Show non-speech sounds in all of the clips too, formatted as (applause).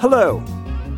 Hello.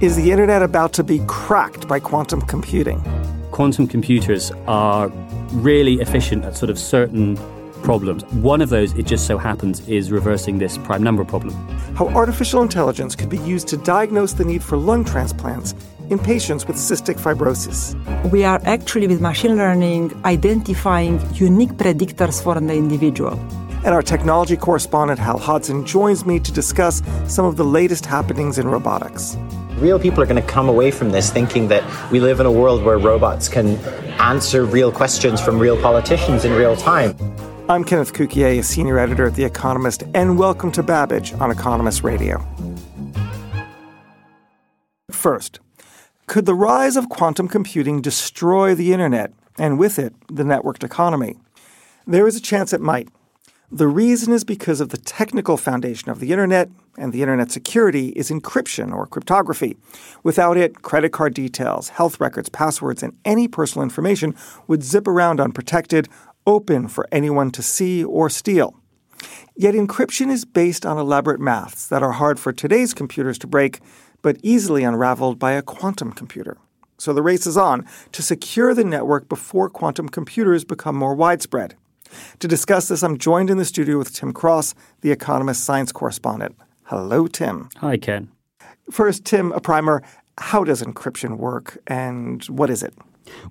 Is the internet about to be cracked by quantum computing? Quantum computers are really efficient at sort of certain problems. One of those, it just so happens, is reversing this prime number problem. How artificial intelligence could be used to diagnose the need for lung transplants in patients with cystic fibrosis. We are actually, with machine learning, identifying unique predictors for the individual. And our technology correspondent, Hal Hodson, joins me to discuss some of the latest happenings in robotics. Real people are going to come away from this thinking that we live in a world where robots can answer real questions from real politicians in real time. I'm Kenneth Cukier, a senior editor at The Economist, and welcome to Babbage on Economist Radio. First, could the rise of quantum computing destroy the internet, and with it, the networked economy? There is a chance it might. The reason is because of the technical foundation of the internet, and the internet security is encryption or cryptography. Without it, credit card details, health records, passwords, and any personal information would zip around unprotected, open for anyone to see or steal. Yet encryption is based on elaborate maths that are hard for today's computers to break, but easily unraveled by a quantum computer. So the race is on to secure the network before quantum computers become more widespread. To discuss this, I'm joined in the studio with Tim Cross, the Economist science correspondent. Hello, Tim. Hi, Ken. First, Tim, a primer. How does encryption work and what is it?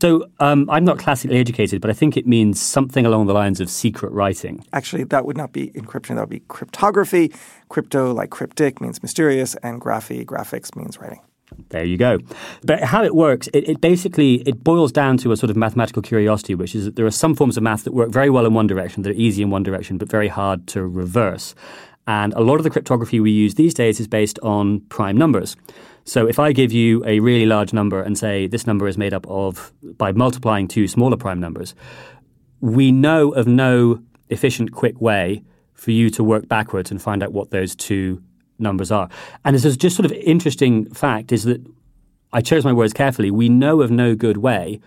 So, um, I'm not classically educated, but I think it means something along the lines of secret writing. Actually, that would not be encryption, that would be cryptography. Crypto, like cryptic, means mysterious, and graphy, graphics, means writing. There you go. But how it works, it, it, basically it boils down to a sort of mathematical curiosity, which is that there are some forms of math that work very well in one direction, that are easy in one direction, but very hard to reverse. And a lot of the cryptography we use these days is based on prime numbers. So if I give you a really large number and say this number is made up of by multiplying two smaller prime numbers, we know of no efficient, quick way for you to work backwards and find out what those two numbers are. And this is just sort of interesting fact is that I chose my words carefully. We know of no good way.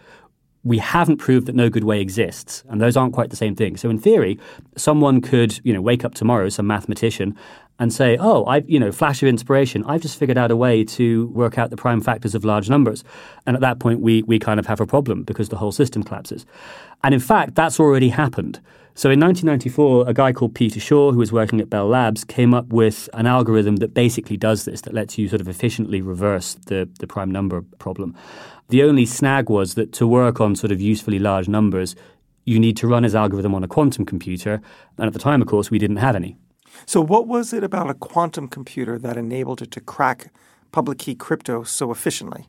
We haven't proved that no good way exists, and those aren't quite the same thing. So, in theory, someone could, you know, wake up tomorrow, some mathematician, and say, "Oh, I, you know, flash of inspiration. I've just figured out a way to work out the prime factors of large numbers." And at that point, we we kind of have a problem because the whole system collapses. And in fact, that's already happened. So in 1994, a guy called Peter Shor, who was working at Bell Labs, came up with an algorithm that basically does this, that lets you sort of efficiently reverse the, the prime number problem. The only snag was that to work on sort of usefully large numbers, you need to run his algorithm on a quantum computer. And at the time, of course, we didn't have any. So, what was it about a quantum computer that enabled it to crack public key crypto so efficiently?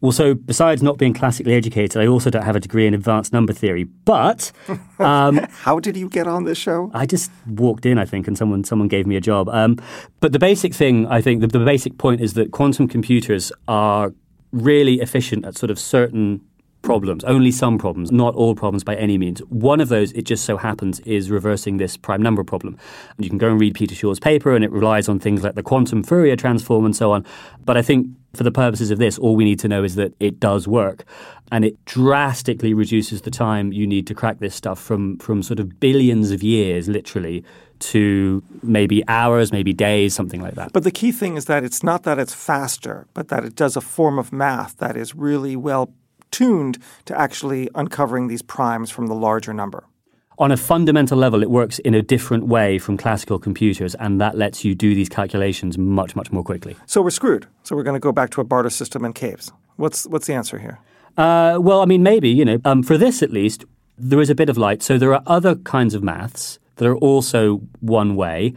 Well, so besides not being classically educated, I also don't have a degree in advanced number theory. But (laughs) um, how did you get on this show? I just walked in, I think, and someone someone gave me a job. Um, but the basic thing, I think, the, the basic point is that quantum computers are really efficient at sort of certain problems, only some problems, not all problems by any means. One of those, it just so happens, is reversing this prime number problem. And you can go and read Peter Shor's paper, and it relies on things like the quantum Fourier transform and so on. But I think for the purposes of this, all we need to know is that it does work. And it drastically reduces the time you need to crack this stuff from, from sort of billions of years, literally, to maybe hours, maybe days, something like that. But the key thing is that it's not that it's faster, but that it does a form of math that is really well tuned to actually uncovering these primes from the larger number. On a fundamental level, it works in a different way from classical computers, and that lets you do these calculations much, much more quickly. So we're screwed. So we're going to go back to a barter system and caves. What's, what's the answer here? Uh, well, I mean, maybe, you know, um, for this at least, there is a bit of light. So there are other kinds of maths that are also one way,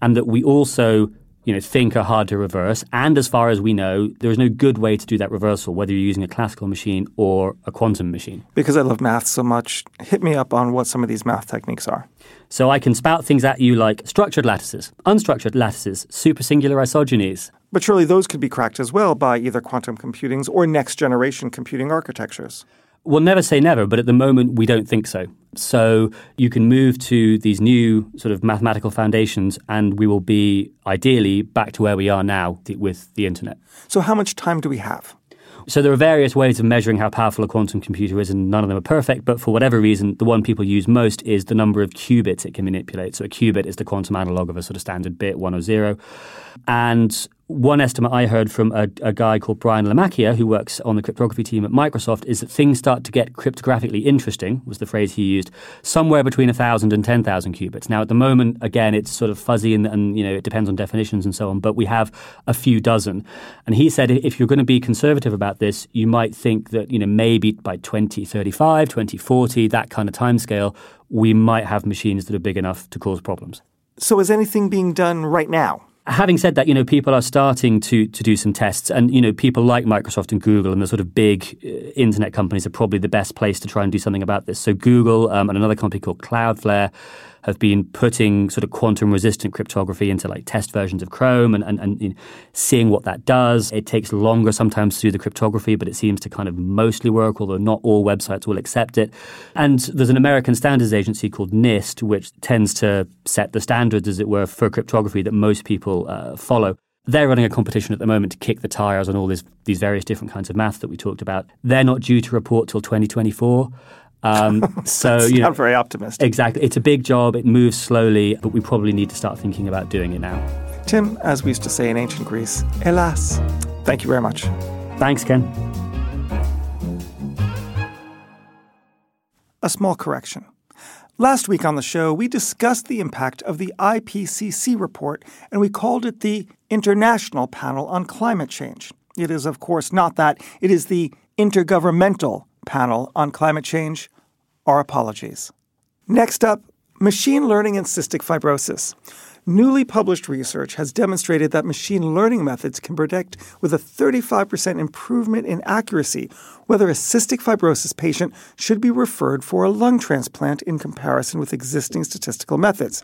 and that we also you know, think are hard to reverse. And as far as we know, there is no good way to do that reversal, whether you're using a classical machine or a quantum machine. Because I love math so much, hit me up on what some of these math techniques are. So I can spout things at you like structured lattices, unstructured lattices, supersingular isogenies. But surely those could be cracked as well by either quantum computings or next generation computing architectures. We'll never say never, but at the moment we don't think so. So you can move to these new sort of mathematical foundations, and we will be ideally back to where we are now with the internet. So, how much time do we have? So there are various ways of measuring how powerful a quantum computer is, and none of them are perfect. But for whatever reason, the one people use most is the number of qubits it can manipulate. So a qubit is the quantum analog of a sort of standard bit, one or zero. And one estimate I heard from a, a, guy called Brian LaMacchia, who works on the cryptography team at Microsoft, is that things start to get cryptographically interesting, was the phrase he used, somewhere between 1,000 and 10,000 qubits. Now, at the moment, again, it's sort of fuzzy and, and, you know, it depends on definitions and so on, but we have a few dozen. And he said if you're going to be conservative about this, you might think that, you know, maybe by 2035, 2040, that kind of timescale, we might have machines that are big enough to cause problems. So is anything being done right now? Having said that, you know, people are starting to to do some tests, and you know, people like Microsoft and Google and the sort of big uh, internet companies are probably the best place to try and do something about this. So Google um, and another company called Cloudflare have been putting sort of quantum resistant cryptography into like test versions of Chrome and, and, and you know, seeing what that does. It takes longer sometimes to do the cryptography, but it seems to kind of mostly work, although not all websites will accept it. And there's an American standards agency called NIST, which tends to set the standards, as it were, for cryptography that most people uh, follow they're running a competition at the moment to kick the tires on all this, these various different kinds of math that we talked about. They're not due to report till 2024. Um, (laughs) so you know, not very optimistic. Exactly, it's a big job. It moves slowly, but we probably need to start thinking about doing it now. Tim, as we used to say in ancient Greece, hélas. Thank you very much. Thanks, Ken. A small correction. Last week on the show, we discussed the impact of the IPCC report, and we called it the International Panel on Climate Change. It is, of course, not that. It is the Intergovernmental panel on climate change, our apologies. Next up, machine learning and cystic fibrosis. Newly published research has demonstrated that machine learning methods can predict with a 35% improvement in accuracy whether a cystic fibrosis patient should be referred for a lung transplant in comparison with existing statistical methods.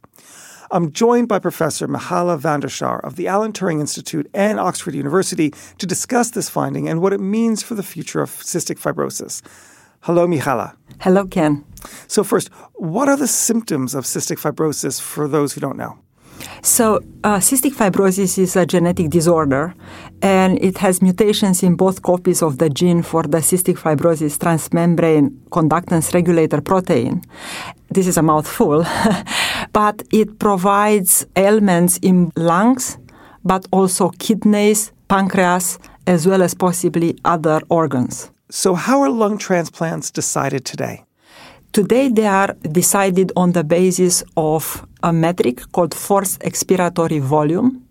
I'm joined by Professor Mihaela van of the Alan Turing Institute and Oxford University to discuss this finding and what it means for the future of cystic fibrosis. Hello, Mihaela. Hello, Ken. So, first, what are the symptoms of cystic fibrosis for those who don't know? So, uh, cystic fibrosis is a genetic disorder, and it has mutations in both copies of the gene for the cystic fibrosis transmembrane conductance regulator protein. This is a mouthful, (laughs) but it provides ailments in lungs, but also kidneys, pancreas, as well as possibly other organs. So, how are lung transplants decided today? Today, they are decided on the basis of a metric called forced expiratory volume.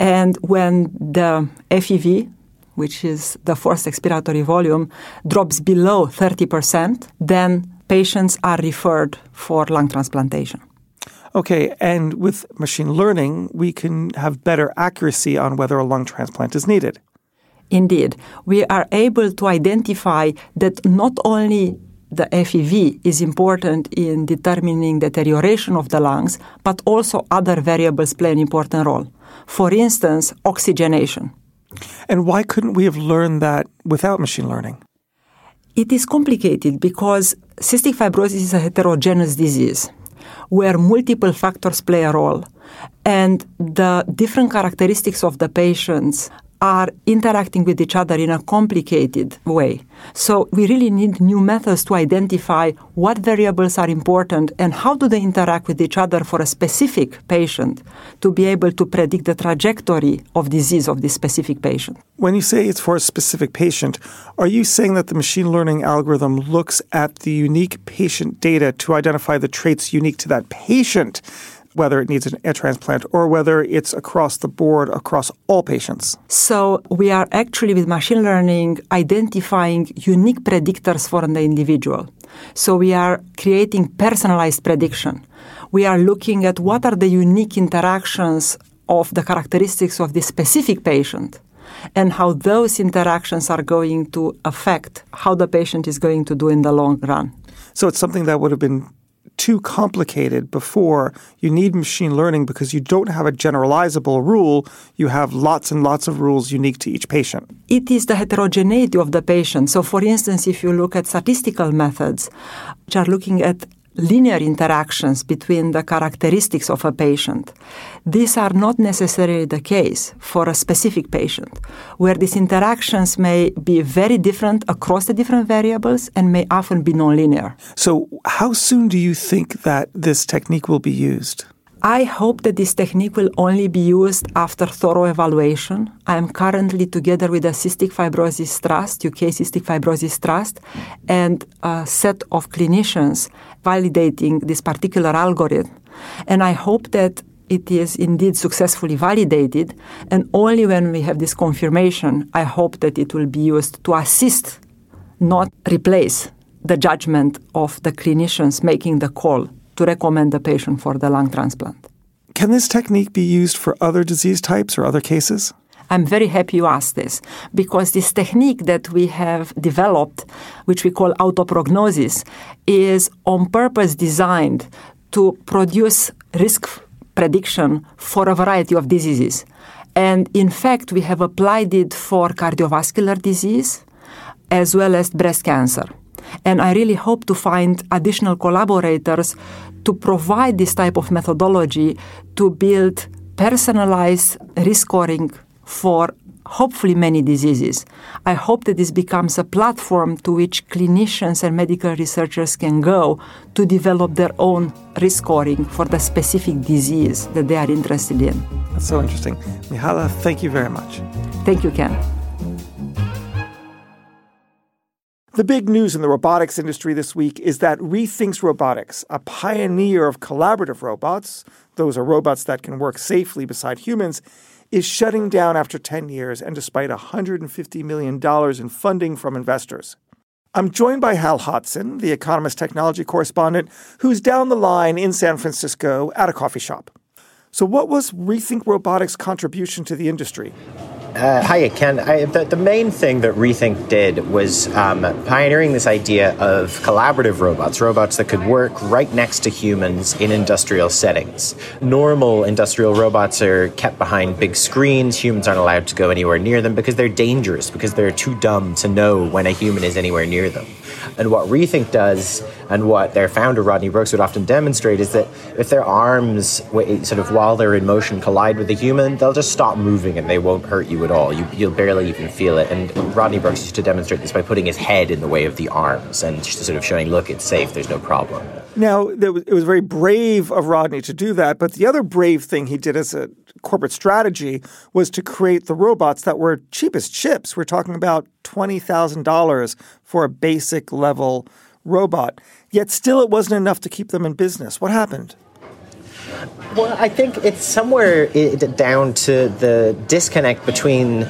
And when the FEV, which is the forced expiratory volume, drops below 30%, then patients are referred for lung transplantation. Okay, and with machine learning, we can have better accuracy on whether a lung transplant is needed. Indeed, we are able to identify that not only the FEV is important in determining deterioration of the lungs, but also other variables play an important role. For instance, oxygenation. And why couldn't we have learned that without machine learning? It is complicated because cystic fibrosis is a heterogeneous disease where multiple factors play a role. And the different characteristics of the patients are interacting with each other in a complicated way. So we really need new methods to identify what variables are important and how do they interact with each other for a specific patient to be able to predict the trajectory of disease of this specific patient. When you say it's for a specific patient, are you saying that the machine learning algorithm looks at the unique patient data to identify the traits unique to that patient? Whether it needs a transplant or whether it's across the board across all patients? So, we are actually with machine learning identifying unique predictors for the individual. So, we are creating personalized prediction. We are looking at what are the unique interactions of the characteristics of this specific patient and how those interactions are going to affect how the patient is going to do in the long run. So it's something that would have been too complicated before. You need machine learning because you don't have a generalizable rule. You have lots and lots of rules unique to each patient. It is the heterogeneity of the patient. So, for instance, if you look at statistical methods, which are looking at linear interactions between the characteristics of a patient. These are not necessarily the case for a specific patient, where these interactions may be very different across the different variables and may often be nonlinear. So, how soon do you think that this technique will be used? I hope that this technique will only be used after thorough evaluation. I am currently together with the Cystic Fibrosis Trust, UK Cystic Fibrosis Trust, and a set of clinicians validating this particular algorithm. And I hope that it is indeed successfully validated. And only when we have this confirmation, I hope that it will be used to assist, not replace, the judgment of the clinicians making the call to recommend the patient for the lung transplant. Can this technique be used for other disease types or other cases? I'm very happy you asked this because this technique that we have developed, which we call autoprognosis, is on purpose designed to produce risk prediction for a variety of diseases. And in fact, we have applied it for cardiovascular disease as well as breast cancer. And I really hope to find additional collaborators to provide this type of methodology to build personalized risk scoring for hopefully many diseases. I hope that this becomes a platform to which clinicians and medical researchers can go to develop their own risk scoring for the specific disease that they are interested in. That's so interesting. Mihaela, thank you very much. Thank you, Ken. The big news in the robotics industry this week is that Rethinks Robotics, a pioneer of collaborative robots, those are robots that can work safely beside humans, is shutting down after 10 years and despite $150 million in funding from investors. I'm joined by Hal Hodson, the Economist technology correspondent, who's down the line in San Francisco at a coffee shop. So, what was Rethink Robotics' contribution to the industry? Uh, hi, Ken. I, the, the, main thing that Rethink did was um, pioneering this idea of collaborative robots, robots that could work right next to humans in industrial settings. Normal industrial robots are kept behind big screens. Humans aren't allowed to go anywhere near them because they're dangerous, because they're too dumb to know when a human is anywhere near them. And what Rethink does, and what their founder Rodney Brooks would often demonstrate, is that if their arms, sort of while they're in motion, collide with a human, they'll just stop moving and they won't hurt you at all. You, you'll barely even feel it. And Rodney Brooks used to demonstrate this by putting his head in the way of the arms and sort of showing, look, it's safe, there's no problem. Now, it was very brave of Rodney to do that, but the other brave thing he did as a corporate strategy was to create the robots that were cheap as chips. We're talking about $20,000 for a basic level robot. Yet still, it wasn't enough to keep them in business. What happened? Well, I think it's somewhere down to the disconnect between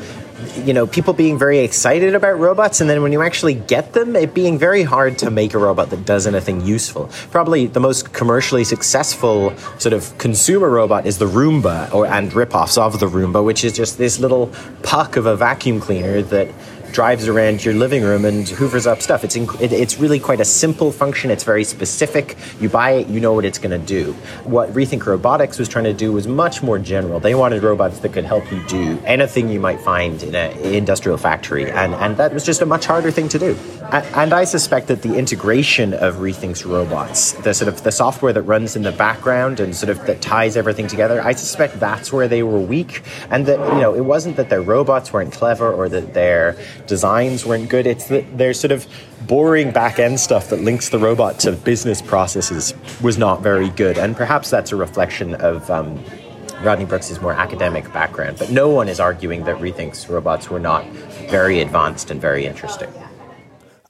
you know, people being very excited about robots, and then when you actually get them, it being very hard to make a robot that does anything useful. Probably the most commercially successful sort of consumer robot is the Roomba, or and ripoffs of the Roomba, which is just this little puck of a vacuum cleaner that drives around your living room and hoovers up stuff. It's inc- it, it's really quite a simple function. It's very specific. You buy it, you know what it's going to do. What Rethink Robotics was trying to do was much more general. They wanted robots that could help you do anything you might find in an industrial factory, and and that was just a much harder thing to do. And I suspect that the integration of Rethink's robots, the sort of the software that runs in the background and sort of that ties everything together, I suspect that's where they were weak, and that you know it wasn't that their robots weren't clever or that their designs weren't good. It's that their sort of boring back end stuff that links the robot to business processes was not very good. And perhaps that's a reflection of um, Rodney Brooks' more academic background. But no one is arguing that Rethink's robots were not very advanced and very interesting.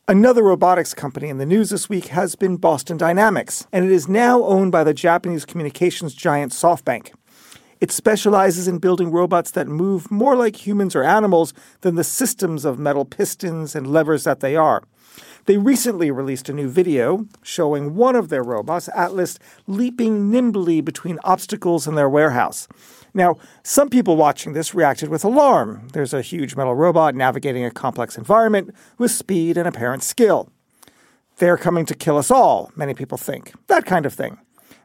Another robotics company in the news this week has been Boston Dynamics, and it is now owned by the Japanese communications giant SoftBank. It specializes in building robots that move more like humans or animals than the systems of metal pistons and levers that they are. They recently released a new video showing one of their robots, Atlas, leaping nimbly between obstacles in their warehouse. Now, some people watching this reacted with alarm. There's a huge metal robot navigating a complex environment with speed and apparent skill. They're coming to kill us all, many people think. That kind of thing.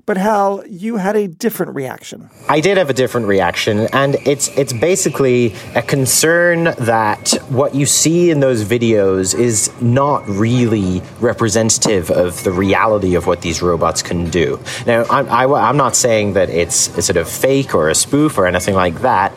But Hal, you had a different reaction. I did have a different reaction, and it's it's basically a concern that what you see in those videos is not really representative of the reality of what these robots can do. Now, I'm, I, am not saying that it's a sort of fake or a spoof or anything like that,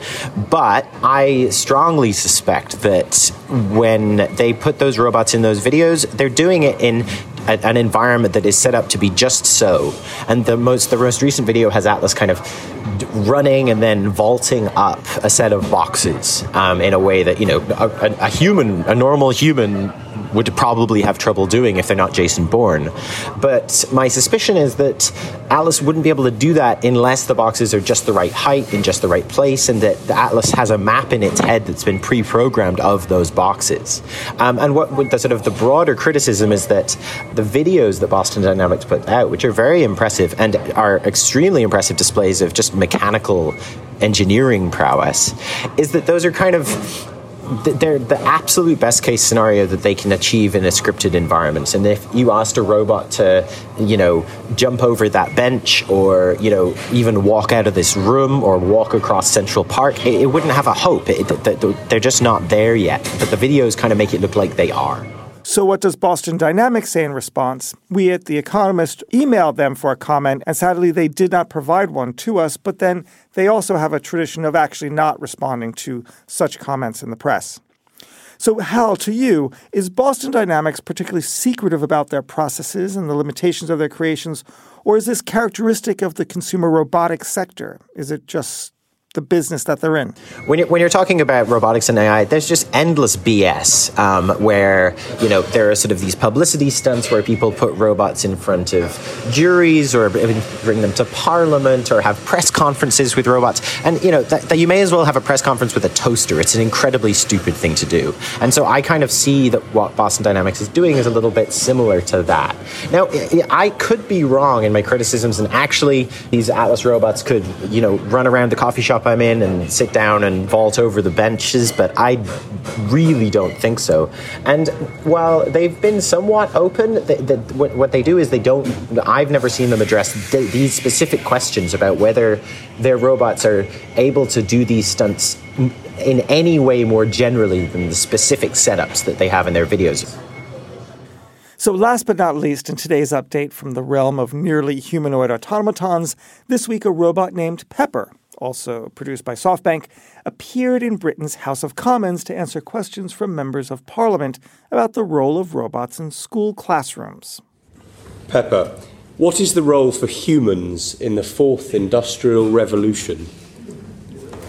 but I strongly suspect that when they put those robots in those videos, they're doing it in an environment that is set up to be just so. And the most the most recent video has Atlas kind of running and then vaulting up a set of boxes um, in a way that you know a, a human, a normal human would probably have trouble doing if they're not Jason Bourne. But my suspicion is that Atlas wouldn't be able to do that unless the boxes are just the right height in just the right place, and that the Atlas has a map in its head that's been pre-programmed of those boxes. Um, and what the sort of the broader criticism is that the videos that Boston Dynamics put out, which are very impressive and are extremely impressive displays of just mechanical engineering prowess, is that those are kind of they're the absolute best case scenario that they can achieve in a scripted environment. And if you asked a robot to, you know, jump over that bench or, you know, even walk out of this room or walk across Central Park, it, it wouldn't have a hope. It, they're just not there yet. But the videos kind of make it look like they are. So, what does Boston Dynamics say in response? We at The Economist emailed them for a comment, and sadly, they did not provide one to us, but then they also have a tradition of actually not responding to such comments in the press. So, Hal, to you, is Boston Dynamics particularly secretive about their processes and the limitations of their creations, or is this characteristic of the consumer robotics sector? Is it just the business that they're in. When you're, when you're talking about robotics and AI, there's just endless BS um, where, you know, there are sort of these publicity stunts where people put robots in front of juries or bring them to parliament or have press conferences with robots. And, you know, that, that you may as well have a press conference with a toaster. It's an incredibly stupid thing to do. And so I kind of see that what Boston Dynamics is doing is a little bit similar to that. Now, I could be wrong in my criticisms, and actually, these Atlas robots could, you know, run around the coffee shop I'm in and sit down and vault over the benches, but I really don't think so. And while they've been somewhat open, they, they, what, they do is they don't. I've never seen them address th- these specific questions about whether their robots are able to do these stunts in any way more generally than the specific setups that they have in their videos. So, last but not least, in today's update from the realm of nearly humanoid automatons, this week a robot named Pepper also produced by SoftBank, appeared in Britain's House of Commons to answer questions from members of Parliament about the role of robots in school classrooms. Pepper, what is the role for humans in the fourth industrial revolution?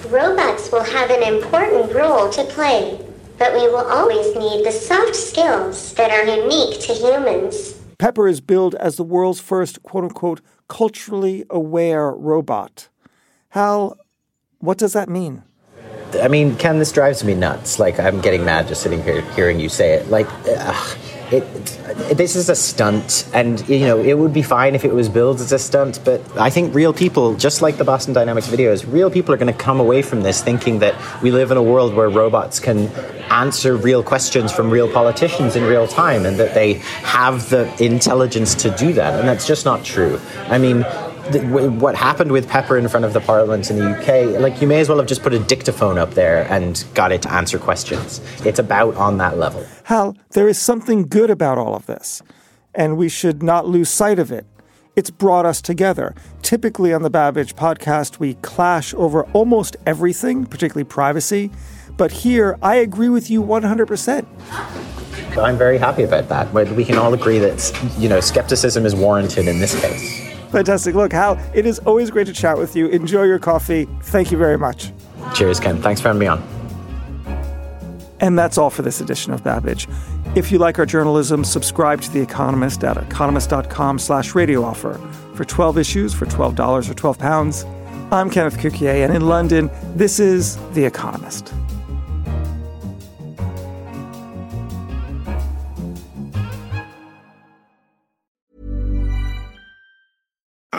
Robots will have an important role to play, but we will always need the soft skills that are unique to humans. Pepper is billed as the world's first quote unquote culturally aware robot. Hal, what does that mean? I mean, Ken, this drives me nuts. Like, I'm getting mad just sitting here hearing you say it. Like, uh, it, it, this is a stunt, and you know it would be fine if it was billed as a stunt. But I think real people, just like the Boston Dynamics videos, real people are going to come away from this thinking that we live in a world where robots can answer real questions from real politicians in real time, and that they have the intelligence to do that. And that's just not true. I mean, what happened with Pepper in front of the Parliament in the UK, like you may as well have just put a dictaphone up there and got it to answer questions. It's about on that level. Hal, there is something good about all of this, and we should not lose sight of it. It's brought us together. Typically on the Babbage podcast, we clash over almost everything, particularly privacy. But here, I agree with you 100%. I'm very happy about that. We can all agree that, you know, skepticism is warranted in this case. Fantastic. Look, Hal, it is always great to chat with you. Enjoy your coffee. Thank you very much. Cheers, Ken. Thanks for having me on. And that's all for this edition of Babbage. If you like our journalism, subscribe to The Economist at economist.com slash radio offer for 12 issues for $12 or 12 pounds. I'm Kenneth Cukier, and in London, this is The Economist.